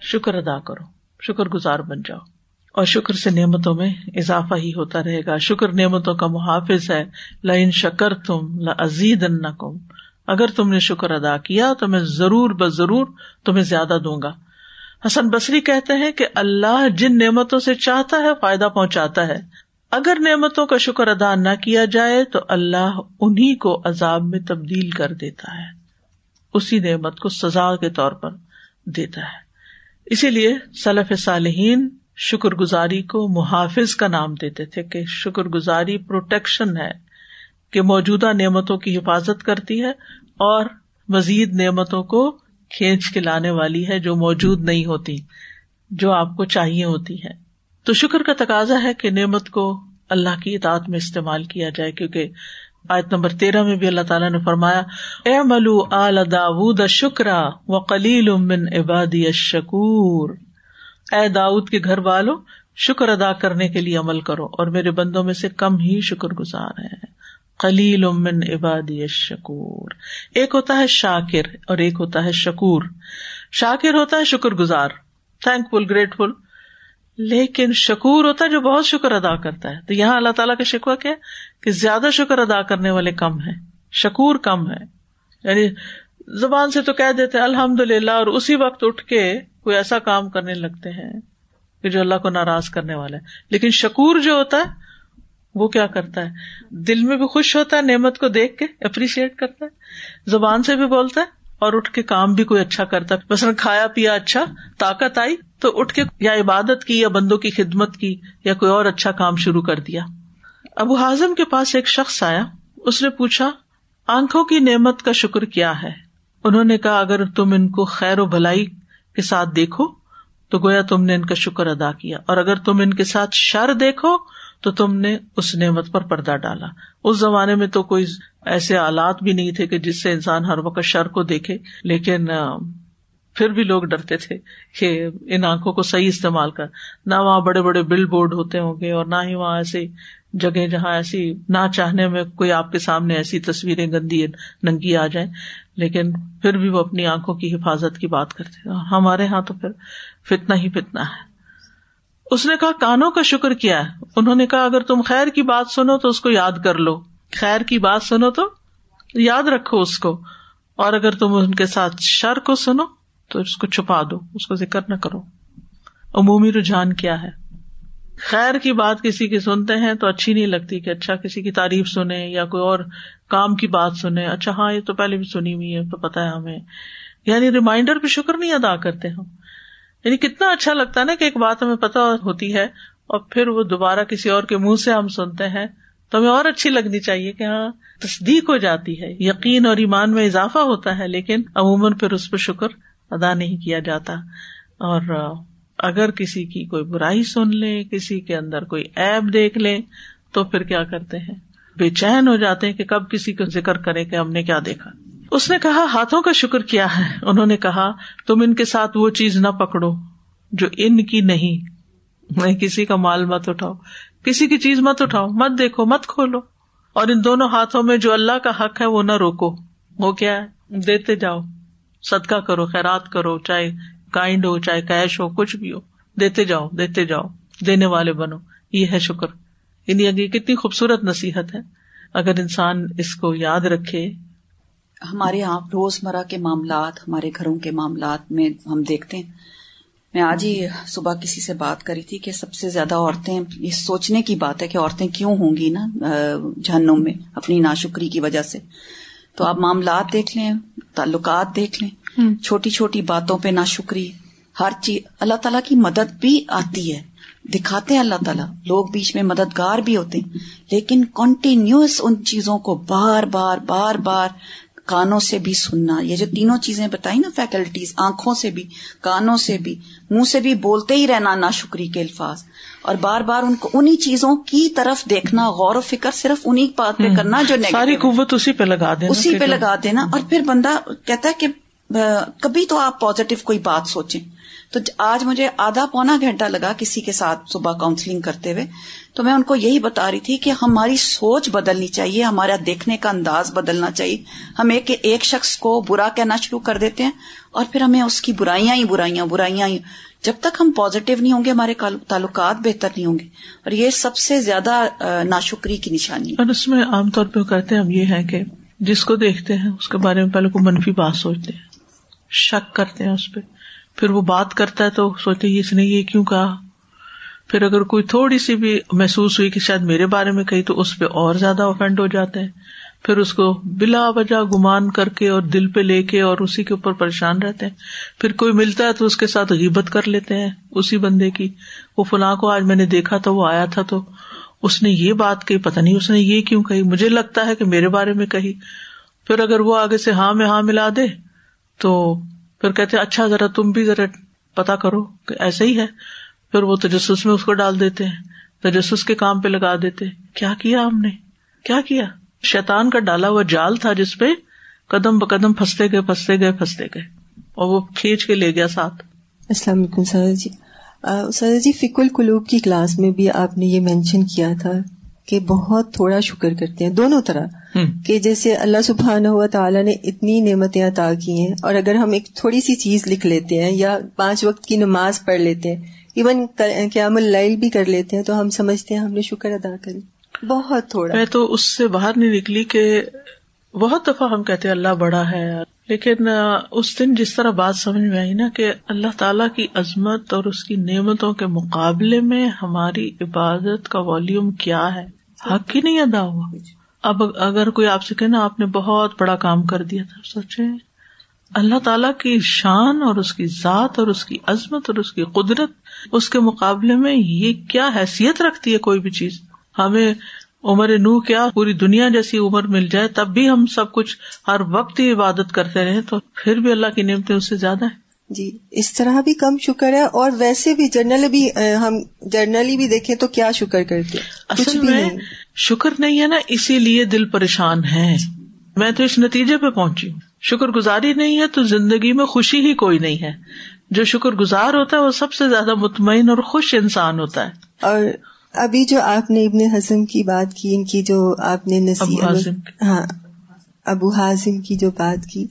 شکر ادا کرو، شکر گزار بن جاؤ۔ اور شکر سے نعمتوں میں اضافہ ہی ہوتا رہے گا۔ شکر نعمتوں کا محافظ ہے۔ لائن شکر تم لزید کم اگر تم نے شکر ادا کیا تو میں ضرور بس ضرور تمہیں زیادہ دوں گا۔ حسن بصری کہتے ہیں کہ اللہ جن نعمتوں سے چاہتا ہے فائدہ پہنچاتا ہے۔ اگر نعمتوں کا شکر ادا نہ کیا جائے تو اللہ انہیں کو عذاب میں تبدیل کر دیتا ہے۔ اسی نعمت کو سزا کے طور پر دیتا ہے۔ اسی لیے صلف صالحین شکر گزاری کو محافظ کا نام دیتے تھے کہ شکر گزاری پروٹیکشن ہے کہ موجودہ نعمتوں کی حفاظت کرتی ہے اور مزید نعمتوں کو کھینچ کے لانے والی ہے جو موجود نہیں ہوتی، جو آپ کو چاہیے ہوتی ہے تو شکر کا تقاضا ہے کہ نعمت کو اللہ کی اطاعت میں استعمال کیا جائے، کیونکہ آیت نمبر تیرہ میں بھی اللہ تعالیٰ نے فرمایا اے ملو آل داود شکرا و کلیل عبادی شکور اے داؤد کے گھر والوں، شکر ادا کرنے کے لیے عمل کرو اور میرے بندوں میں سے کم ہی شکر گزار ہے خلیل امن عبادی شکور ایک ہوتا ہے شاکر اور ایک ہوتا ہے شکور۔ شاکر ہوتا ہے شکر گزار۔ تھینک فل گریٹفل لیکن شکور ہوتا ہے جو بہت شکر ادا کرتا ہے۔ تو یہاں اللہ تعالیٰ کا شکوہ کیا کہ زیادہ شکر ادا کرنے والے کم ہے شکور کم ہے یعنی زبان سے تو کہہ دیتے الحمد للہ اور اسی وقت اٹھ کے کوئی ایسا کام کرنے لگتے ہیں کہ جو اللہ کو ناراض کرنے والا ہے لیکن شکور جو ہوتا ہے، وہ کیا کرتا ہے؟ دل میں بھی خوش ہوتا ہے، نعمت کو دیکھ کے اپریشیٹ کرتا ہے۔ زبان سے بھی بولتا ہے، اور اٹھ کے کام بھی کوئی اچھا کرتا ہے۔ مثلاً کھایا پیا اچھا طاقت آئی تو اٹھ کے یا عبادت کی، یا بندوں کی خدمت کی، یا کوئی اور اچھا کام شروع کر دیا۔ ابو ہاضم کے پاس ایک شخص آیا، اس نے پوچھا، آنکھوں کی نعمت کا شکر کیا ہے؟ انہوں نے کہا، اگر تم ان کو خیر و بھلائی کے ساتھ دیکھو، تو گویا تم نے ان کا شکر ادا کیا۔ اور اگر تم ان کے ساتھ شر دیکھو، تو تم نے اس نعمت پر پردہ ڈالا۔ اس زمانے میں تو کوئی ایسے آلات بھی نہیں تھے کہ جس سے انسان ہر وقت شر کو دیکھے، لیکن پھر بھی لوگ ڈرتے تھے کہ ان آنکھوں کو صحیح استعمال کر۔ نہ وہاں بڑے بڑے بل بورڈ ہوتے ہوں گے، اور نہ ہی وہاں ایسی جگہ جہاں ایسی نہ چاہنے میں کوئی آپ کے سامنے ایسی تصویریں گندی ننگی آ جائیں۔ لیکن پھر بھی وہ اپنی آنکھوں کی حفاظت کی بات کرتے ہمارے یہاں تو پھر فتنا ہی فتنا ہے۔ اس نے کہا، کانوں کا شکر کیا ہے؟ انہوں نے کہا، اگر تم خیر کی بات سنو تو اس کو یاد کر لو۔ خیر کی بات سنو تو یاد رکھو اس کو۔ اور اگر تم ان کے ساتھ شر کو سنو تو اس کو چھپا دو، اس کو ذکر نہ کرو۔ عمومی رجحان کیا ہے؟ خیر کی بات کسی کی سنتے ہیں تو اچھی نہیں لگتی کہ اچھا کسی کی تعریف سنیں یا کوئی اور کام کی بات سنیں اچھا ہاں یہ تو پہلے بھی سنی ہوئی ہے، تو پتا ہے ہمیں۔ یعنی ریمائنڈر پہ شکر نہیں ادا کرتے ہم۔ یعنی کتنا اچھا لگتا ہے نا کہ ایک بات ہمیں پتا ہوتی ہے اور پھر وہ دوبارہ کسی اور کے منہ سے ہم سنتے ہیں۔ تو ہمیں اور اچھی لگنی چاہیے کہ ہاں تصدیق ہو جاتی ہے۔ یقین اور ایمان میں اضافہ ہوتا ہے، لیکن عموماً پھر اس پہ شکر ادا نہیں کیا جاتا۔ اور اگر کسی کی کوئی برائی سن لے، کسی کے اندر کوئی ایپ دیکھ لے، تو پھر کیا کرتے ہیں؟ بے چین ہو جاتے ہیں کہ کب کسی کو ذکر کرے کہ ہم نے کیا دیکھا۔ اس نے کہا، ہاتھوں کا شکر کیا ہے؟ انہوں نے کہا، تم ان کے ساتھ وہ چیز نہ پکڑو جو ان کی نہیں۔ میں کسی کا مال مت اٹھاؤ۔ کسی کی چیز مت اٹھاؤ۔ مت دیکھو، مت کھولو۔ اور ان دونوں ہاتھوں میں جو اللہ کا حق ہے وہ نہ روکو۔ وہ کیا ہے؟ دیتے جاؤ۔ صدقہ کرو، خیرات کرو، چاہے کائنڈ ہو، چاہے کیش ہو، کچھ بھی ہو، دیتے جاؤ دیتے جاؤ، دینے والے بنو، یہ ہے شکر۔ یعنی کتنی خوبصورت نصیحت ہے۔ اگر انسان اس کو یاد رکھے۔ ہمارے یہاں روزمرہ کے معاملات، ہمارے گھروں کے معاملات میں ہم دیکھتے ہیں۔ میں آج ہی صبح کسی سے بات کری تھی کہ سب سے زیادہ عورتیں، یہ سوچنے کی بات ہے کہ عورتیں کیوں ہوں گی نا جہنم میں، اپنی ناشکری کی وجہ سے۔ تو آپ معاملات دیکھ لیں۔ تعلقات دیکھ لیں۔ چھوٹی چھوٹی باتوں پہ ناشکری۔ ہر چیز اللہ تعالیٰ کی مدد بھی آتی ہے۔ دکھاتے ہیں اللہ تعالیٰ۔ لوگ بیچ میں مددگار بھی ہوتے ہیں۔ لیکن کنٹینیوس ان چیزوں کو بار بار بار بار کانوں سے بھی سننا یہ جو تینوں چیزیں بتائی نا فیکلٹیز آنکھوں سے بھی کانوں سے بھی منہ سے بھی بولتے ہی رہنا نا شکری کے الفاظ۔ اور بار بار ان کو انہیں چیزوں کی طرف دیکھنا غور و فکر صرف انہیں بات پہ کرنا جو ساری قوت اسی پہ لگا دینا اسی پہ لگا دینا۔ اور پھر بندہ کہتا ہے کہ کبھی تو آپ پازیٹو کوئی بات سوچیں۔ تو آج مجھے آدھا پونا گھنٹہ لگا کسی کے ساتھ صبح کاؤنسلنگ کرتے ہوئے۔ تو میں ان کو یہی بتا رہی تھی کہ ہماری سوچ بدلنی چاہیے، ہمارا دیکھنے کا انداز بدلنا چاہیے۔ ہم ایک ایک شخص کو برا کہنا شروع کر دیتے ہیں اور پھر ہمیں اس کی برائیاں ہی برائیاں برائیاں ہی۔ جب تک ہم پازیٹو نہیں ہوں گے، ہمارے تعلقات بہتر نہیں ہوں گے۔ اور یہ سب سے زیادہ ناشکری کی نشانی اور اس میں عام طور پہ کہتے ہیں، ہم یہ ہے کہ جس کو دیکھتے ہیں، اس کے بارے میں پہلے کو منفی بات سوچتے ہیں، شک کرتے ہیں اس پہ۔ پھر وہ بات کرتا ہے تو سوچتے اس نے یہ کیوں کہا؟ پھر اگر کوئی تھوڑی سی بھی محسوس ہوئی کہ شاید میرے بارے میں کہی تو اس پہ اور زیادہ اوفینڈ ہو جاتے ہیں۔ پھر اس کو بلا وجہ گمان کر کے اور دل پہ لے کے اور اسی کے اوپر پریشان رہتے ہیں۔ پھر کوئی ملتا ہے تو اس کے ساتھ غیبت کر لیتے ہیں اسی بندے کی۔ وہ فلاں کو آج میں نے دیکھا تھا، وہ آیا تھا تو اس نے یہ بات کہی پتا نہیں اس نے یہ کیوں کہی؟ مجھے لگتا ہے کہ میرے بارے میں کہی۔ پھر اگر وہ آگے سے ہاں میں ہاں ملا دے تو پھر کہتے اچھا ذرا تم بھی ذرا پتا کرو کہ ایسا ہی ہے۔ پھر وہ تجسس میں اس کو ڈال دیتے ہیں، تجسس کے کام پہ لگا دیتے کیا کیا ہم نے؟ کیا کیا؟ شیتان کا ڈالا ہوا جال تھا جس پہ قدم بقدم پھنستے گئے پھنستے گئے پھنستے گئے۔ اور وہ کھینچ کے لے گیا ساتھ۔ السلام علیکم سر جی۔ سر جی فک القلوب کی کلاس میں بھی آپ نے یہ مینشن کیا تھا۔ کہ بہت تھوڑا شکر کرتے ہیں دونوں طرح کہ جیسے اللہ سبحانہ ہوا تعالیٰ نے اتنی نعمتیں عطا کی ہیں اور اگر ہم ایک تھوڑی سی چیز لکھ لیتے ہیں یا پانچ وقت کی نماز پڑھ لیتے ہیں ایون قیام اللیل بھی کر لیتے ہیں تو ہم سمجھتے ہیں ہم نے شکر ادا کرے بہت تھوڑا۔ میں تو اس سے باہر نہیں نکلی کہ بہت دفعہ ہم کہتے اللہ بڑا ہے۔ لیکن اس دن جس طرح بات سمجھ میں آئی نا کہ اللہ تعالیٰ کی عظمت اور اس کی نعمتوں کے مقابلے میں ہماری عبادت کا والیوم کیا ہے؟ حق ہی نہیں ادا ہوا۔ اب اگر کوئی آپ سے کہنا، آپ نے بہت بڑا کام کر دیا تھا سوچے اللہ تعالیٰ کی شان اور اس کی ذات اور اس کی عظمت اور اس کی قدرت، اس کے مقابلے میں یہ کیا حیثیت رکھتی ہے کوئی بھی چیز؟ ہمیں عمر نو کیا پوری دنیا جیسی عمر مل جائے تب بھی ہم سب کچھ ہر وقت ہی عبادت کرتے رہے تو پھر بھی اللہ کی نعمتیں اس سے زیادہ ہے جی اس طرح بھی کم شکر ہے اور ویسے بھی جرنل بھی ہم جرنلی بھی دیکھیں تو کیا شکر کرتے اصل میں شکر نہیں ہے نا اسی لیے دل پریشان ہے میں تو اس نتیجے پہ پہنچی ہوں۔ شکر گزاری نہیں ہے تو زندگی میں خوشی ہی کوئی نہیں ہے۔ جو شکر گزار ہوتا ہے وہ سب سے زیادہ مطمئن اور خوش انسان ہوتا ہے۔ اور ابھی جو آپ نے ابن حزم کی بات کی ان کی جو آپ نے نصیحت ہاں ابو حاضم کی جو بات کی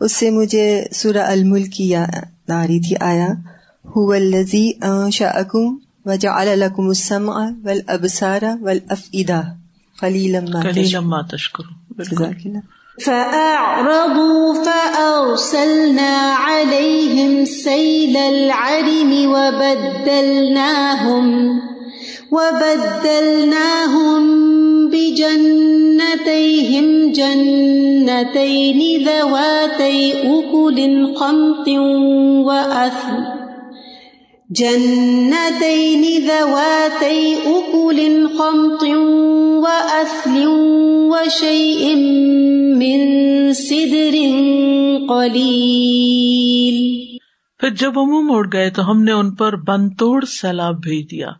اس سے مجھے سورہ الملک کی یاد آ رہی تھی آیا الزی شاکم وجعل لكم السمع والابصار والافئدہ قلیلا ما قلیلا ما تشکرون جزاک اللہ فأعرضوا فأرسلنا عليهم سيل العرم وبدلناهم وبدلناهم بجنتيهم جنتين ذواتي أكل خمط وأثل جنتين ذواتي أكل خمط وأثل وشيء من سدر قليل پھر جب وہ منہ موڑ گئے تو ہم نے ان پر بند توڑ سیلاب بھیج دیا۔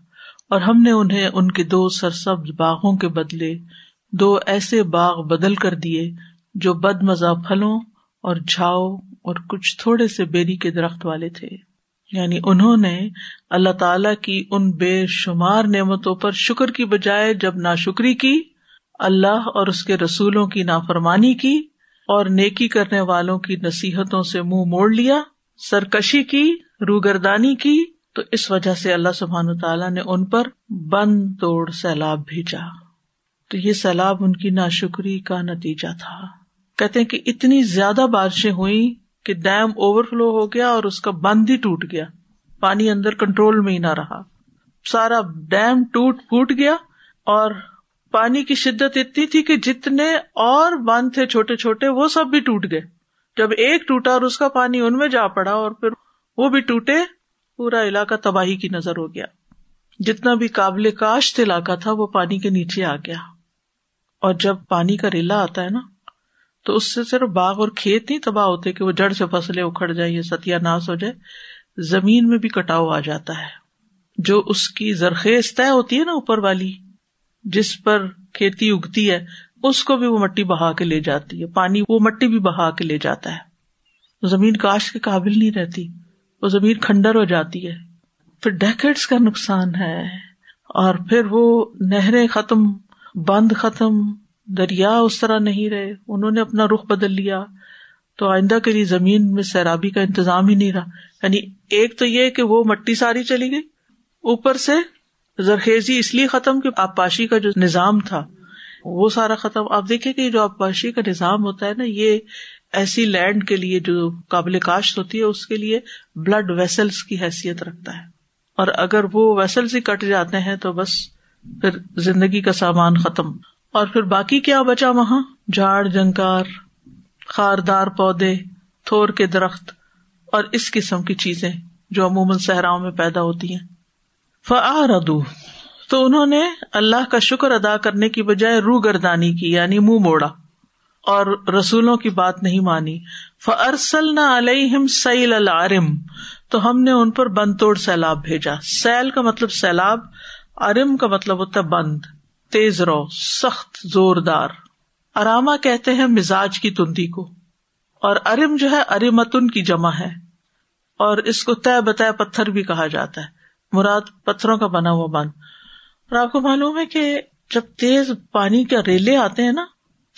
اور ہم نے انہیں ان کے دو سرسبز باغوں کے بدلے دو ایسے باغ بدل کر دیے جو بد مزہ پھلوں اور جھاؤ اور کچھ تھوڑے سے بیری کے درخت والے تھے۔ یعنی انہوں نے اللہ تعالی کی ان بے شمار نعمتوں پر شکر کی بجائے جب نا شکری کی، اللہ اور اس کے رسولوں کی نافرمانی کی اور نیکی کرنے والوں کی نصیحتوں سے منہ موڑ لیا، سرکشی کی، روگردانی کی تو اس وجہ سے اللہ سبحان تعالیٰ نے ان پر بند توڑ سیلاب بھیجا۔ تو یہ سیلاب ان کی ناشکری کا نتیجہ تھا۔ کہتے کہ اتنی زیادہ بارشیں ہوئی کہ ڈیم اوور فلو ہو گیا اور اس کا بند ہی ٹوٹ گیا۔ پانی اندر کنٹرول میں ہی نہ رہا۔ سارا ڈیم ٹوٹ پھوٹ گیا اور پانی کی شدت اتنی تھی کہ جتنے اور بند تھے چھوٹے چھوٹے، وہ سب بھی ٹوٹ گئے۔ جب ایک ٹوٹا اور اس کا پانی ان میں جا پڑا اور پھر وہ بھی ٹوٹے پورا علاقہ تباہی کی نظر ہو گیا۔ جتنا بھی قابل کاشت علاقہ تھا، وہ پانی کے نیچے آ گیا۔ اور جب پانی کا ریلا آتا ہے نا، تو اس سے صرف باغ اور کھیت نہیں تباہ ہوتے کہ وہ جڑ سے فصلیں اکھڑ جائیں یا ستیا ناس ہو جائے زمین میں بھی کٹاؤ آ جاتا ہے۔ جو اس کی زرخیز طے ہوتی ہے نا اوپر والی، جس پر کھیتی اگتی ہے، اس کو بھی وہ مٹی بہا کے لے جاتی ہے۔ پانی وہ مٹی بھی بہا کے لے جاتا ہے۔ زمین کاش کے قابل نہیں رہتی۔ وہ زمین کھنڈر ہو جاتی ہے۔ پھر ڈیکٹس کا نقصان ہے اور پھر وہ نہریں ختم، بند ختم، دریا اس طرح نہیں رہے۔ انہوں نے اپنا رخ بدل لیا۔ تو آئندہ کے لیے زمین میں سیرابی کا انتظام ہی نہیں رہا۔ یعنی ایک تو یہ کہ وہ مٹی ساری چلی گئی۔ اوپر سے زرخیزی اس لیے ختم کہ آبپاشی کا جو نظام تھا، وہ سارا ختم۔ آپ دیکھیں کہ جو آبپاشی کا نظام ہوتا ہے نا، یہ ایسی لینڈ کے لیے جو قابل کاشت ہوتی ہے، اس کے لیے بلڈ ویسلس کی حیثیت رکھتا ہے۔ اور اگر وہ ویسلس ہی کٹ جاتے ہیں تو بس پھر زندگی کا سامان ختم۔ اور پھر باقی کیا بچا وہاں؟ جھاڑ، جنکار، خاردار پودے، تھور کے درخت اور اس قسم کی چیزیں جو عموماً صحراؤں میں پیدا ہوتی ہیں۔ فعردو تو انہوں نے اللہ کا شکر ادا کرنے کی بجائے رو گردانی کی یعنی منہ مو موڑا۔ اور رسولوں کی بات نہیں مانی۔ فرسل نہ علیہم سیل العرم۔ تو ہم نے ان پر بند توڑ سیلاب بھیجا۔ سیل کا مطلب سیلاب ارم کا مطلب ہوتا ہے بند، تیز رو، سخت، زوردار۔ اراما کہتے ہیں مزاج کی تندی کو۔ اور ارم جو ہے ارمتن کی جمع ہے۔ اور اس کو طے بتایا پتھر بھی کہا جاتا ہے۔ مراد پتھروں کا بنا ہوا بند۔ اور آپ کو معلوم ہے کہ جب تیز پانی کے ریلے آتے ہیں نا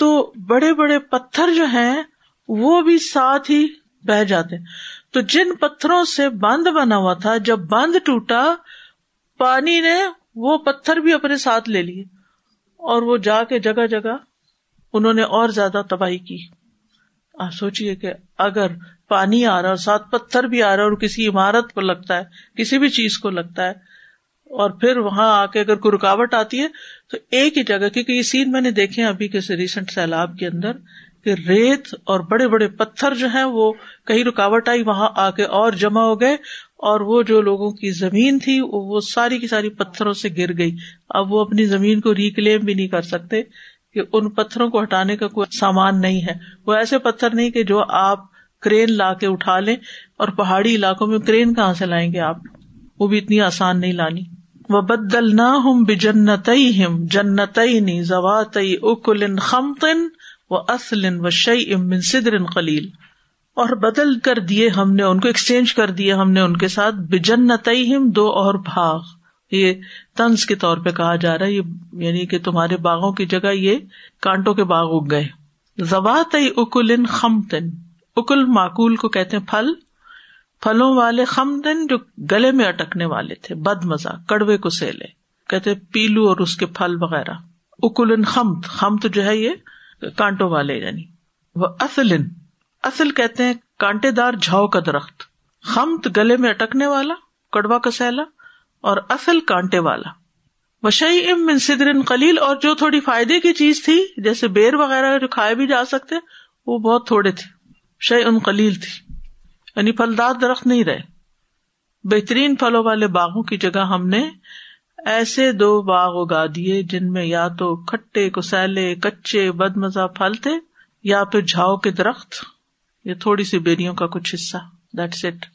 تو بڑے بڑے پتھر جو ہیں وہ بھی ساتھ ہی بہ جاتے تو جن پتھروں سے بند بنا ہوا تھا، جب بند ٹوٹا، پانی نے وہ پتھر بھی اپنے ساتھ لے لیے اور وہ جا کے جگہ جگہ انہوں نے اور زیادہ تباہی کی۔ آپ سوچیے کہ اگر پانی آ رہا اور ساتھ پتھر بھی آ رہا اور کسی عمارت کو لگتا ہے، کسی بھی چیز کو لگتا ہے، اور پھر وہاں آ کے اگر کوئی رکاوٹ آتی ہے تو ایک ہی جگہ، کیونکہ یہ سین میں نے دیکھے ابھی کسی ریسنٹ سیلاب کے اندر کہ ریت اور بڑے بڑے پتھر جو ہیں وہ کہیں رکاوٹ آئی، وہاں آ کے اور جمع ہو گئے اور وہ جو لوگوں کی زمین تھی، وہ ساری کی ساری پتھروں سے گر گئی۔ اب وہ اپنی زمین کو ریکلیم بھی نہیں کر سکتے کہ ان پتھروں کو ہٹانے کا کوئی سامان نہیں ہے۔ وہ ایسے پتھر نہیں کہ جو آپ کرین لا کے اٹھا لیں اور پہاڑی علاقوں میں کرین کہاں سے لائیں گے آپ؟ وہ بھی اتنی آسان نہیں لانی۔ و بدل نہ ہم بجنت ہم جنت زوات اکل خمتن و اصل و شعی ام صدر خلیل اور بدل کر دیے ہم نے، ان کو ایکسچینج کر دیے ہم نے، ان کے ساتھ بجنت ہم دو اور بھاگ. یہ تنز کے طور پہ کہا جا رہا ہے، یہ یعنی کہ تمہارے باغوں کی جگہ یہ کانٹوں کے باغ اگ گئے. زبات اکل خمتن اکل معقول کو کہتے ہیں پھل پھلوں والے خم دن جو گلے میں اٹکنے والے تھے بد مزہ کڑوے کو سیلے۔ کہتے پیلو اور اس کے پھل وغیرہ۔ اکل خمت خمت جو ہے یہ کانٹوں والے یعنی۔ وہ اصل اصل کہتے ہیں کانٹے دار جھاؤ کا درخت۔ خمت گلے میں اٹکنے والا، کڑوا کا سیلا اور اصل کانٹے والا۔ وشئی ام من صدر قلیل، اور جو تھوڑی فائدے کی چیز تھی، جیسے بیر وغیرہ جو کھائے بھی جا سکتے، وہ بہت تھوڑے تھے۔ شعی ان قلیل تھی۔ یعنی پھلدار درخت نہیں رہے۔ بہترین پھلوں والے باغوں کی جگہ ہم نے ایسے دو باغ اگا دیے جن میں یا تو کھٹے، کسیلے، کچے بد مزہ پھل تھے یا پھر جھاؤ کے درخت۔ یا تھوڑی سی بیریوں کا کچھ حصہ۔ دیٹس اٹ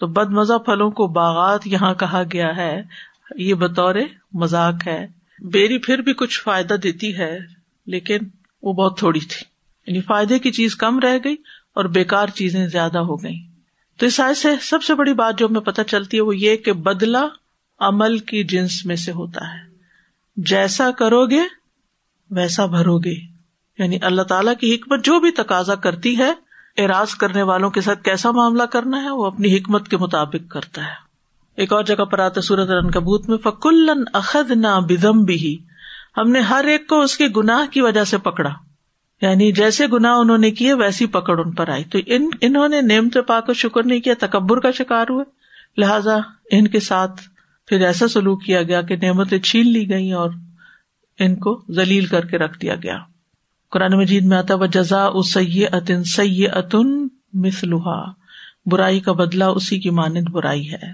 تو بد مزہ پھلوں کو باغات یہاں کہا گیا ہے۔ یہ بطور مزاق ہے۔ بیری پھر بھی کچھ فائدہ دیتی ہے، لیکن وہ بہت تھوڑی تھی۔ یعنی فائدے کی چیز کم رہ گئی اور بےکار چیزیں زیادہ ہو گئی تو اس سے سب سے بڑی بات جو ہمیں پتہ چلتی ہے وہ یہ کہ بدلا عمل کی جنس میں سے ہوتا ہے۔ جیسا کرو گے ویسا بھرو گے یعنی اللہ تعالیٰ کی حکمت جو بھی تقاضا کرتی ہے اراض کرنے والوں کے ساتھ کیسا معاملہ کرنا ہے، وہ اپنی حکمت کے مطابق کرتا ہے۔ ایک اور جگہ پر آتا سورت رن کبوت میں فکلن اخد نہ بدم بھی ہم نے ہر ایک کو اس کے گناہ کی وجہ سے پکڑا۔ یعنی جیسے گنا انہوں نے کیے، ویسی پکڑ ان پر آئی۔ تو ان، انہوں نے نیم سے پا کر شکر نہیں کیا، تکبر کا شکار ہوئے۔ لہذا ان کے ساتھ پھر ایسا سلوک کیا گیا کہ نعمتیں چھین لی گئی اور ان کو ذلیل کر کے رکھ دیا گیا۔ قرآن مجید میں آتا وہ جزا سی اتن سی اتن مسلوہا برائی کا بدلا اسی کی مانند برائی ہے۔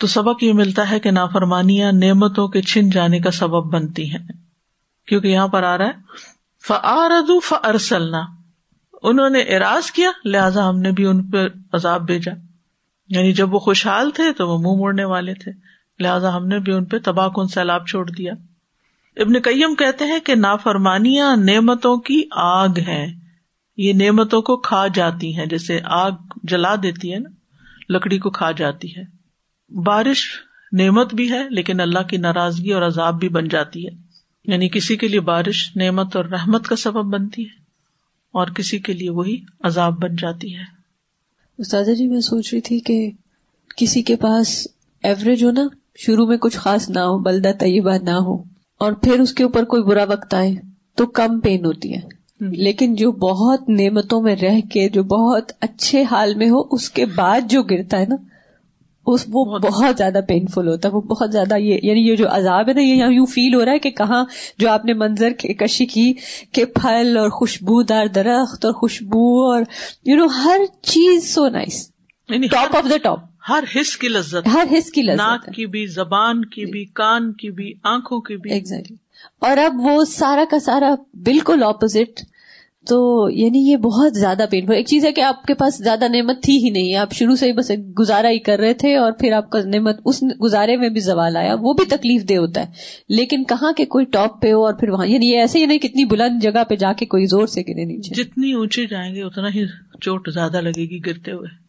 تو سبق یہ ملتا ہے کہ نافرمانیاں نعمتوں کے چھن جانے کا سبب بنتی ہیں۔ کیونکہ یہاں پر آ رہا ہے فرد فرسلنا انہوں نے اراض کیا، لہذا ہم نے بھی ان پہ عذاب بھیجا۔ یعنی جب وہ خوشحال تھے تو وہ منہ موڑنے والے تھے۔ لہذا ہم نے بھی ان پہ تباہ کن سیلاب چھوڑ دیا۔ ابن کئیم کہتے ہیں کہ نافرمانیاں نعمتوں کی آگ ہے یہ نعمتوں کو کھا جاتی ہیں، جیسے آگ جلا دیتی ہے نا، لکڑی کو کھا جاتی ہے۔ بارش نعمت بھی ہے، لیکن اللہ کی ناراضگی اور عذاب بھی بن جاتی ہے۔ یعنی کسی کے لیے بارش نعمت اور رحمت کا سبب بنتی ہے اور کسی کے لیے وہی عذاب بن جاتی ہے۔ استاد جی میں سوچ رہی تھی کہ کسی کے پاس ایوریج ہو نا شروع میں کچھ خاص نہ ہو بلدہ طیبہ نہ ہو اور پھر اس کے اوپر کوئی برا وقت آئے تو کم پین ہوتی ہے۔ لیکن جو بہت نعمتوں میں رہ کے جو بہت اچھے حال میں ہو اس کے بعد جو گرتا ہے نا اس وہ بہت زیادہ پینفل ہوتا ہے وہ بہت زیادہ یہ یعنی یہ جو عذاب ہے نا یہ یوں فیل ہو رہا ہے کہ کہاں جو آپ نے منظر کشی کی کہ پھل اور خوشبودار درخت اور خوشبو اور یو نو ہر چیز so nice top of the top ہر حص کی لذت ہر حص کی لذت ناک کی بھی زبان کی بھی کان کی بھی آنکھوں کی بھی۔ ایگزیکٹلی اور اب وہ سارا کا سارا بالکل اپوزٹ تو یعنی یہ بہت زیادہ پینفل ایک چیز ہے کہ آپ کے پاس زیادہ نعمت تھی ہی نہیں۔ آپ شروع سے ہی بس گزارا ہی کر رہے تھے اور پھر آپ کا نعمت اس گزارے میں بھی زوال آیا۔ وہ بھی تکلیف دہ ہوتا ہے۔ لیکن کہاں کہ کوئی ٹاپ پہ ہو اور پھر وہاں یعنی یہ ایسے ہی نہیں کتنی بلند جگہ پہ جا کے کوئی زور سے گرے نیچے۔ جتنی اونچے جائیں گے، اتنا ہی چوٹ زیادہ لگے گی گرتے ہوئے۔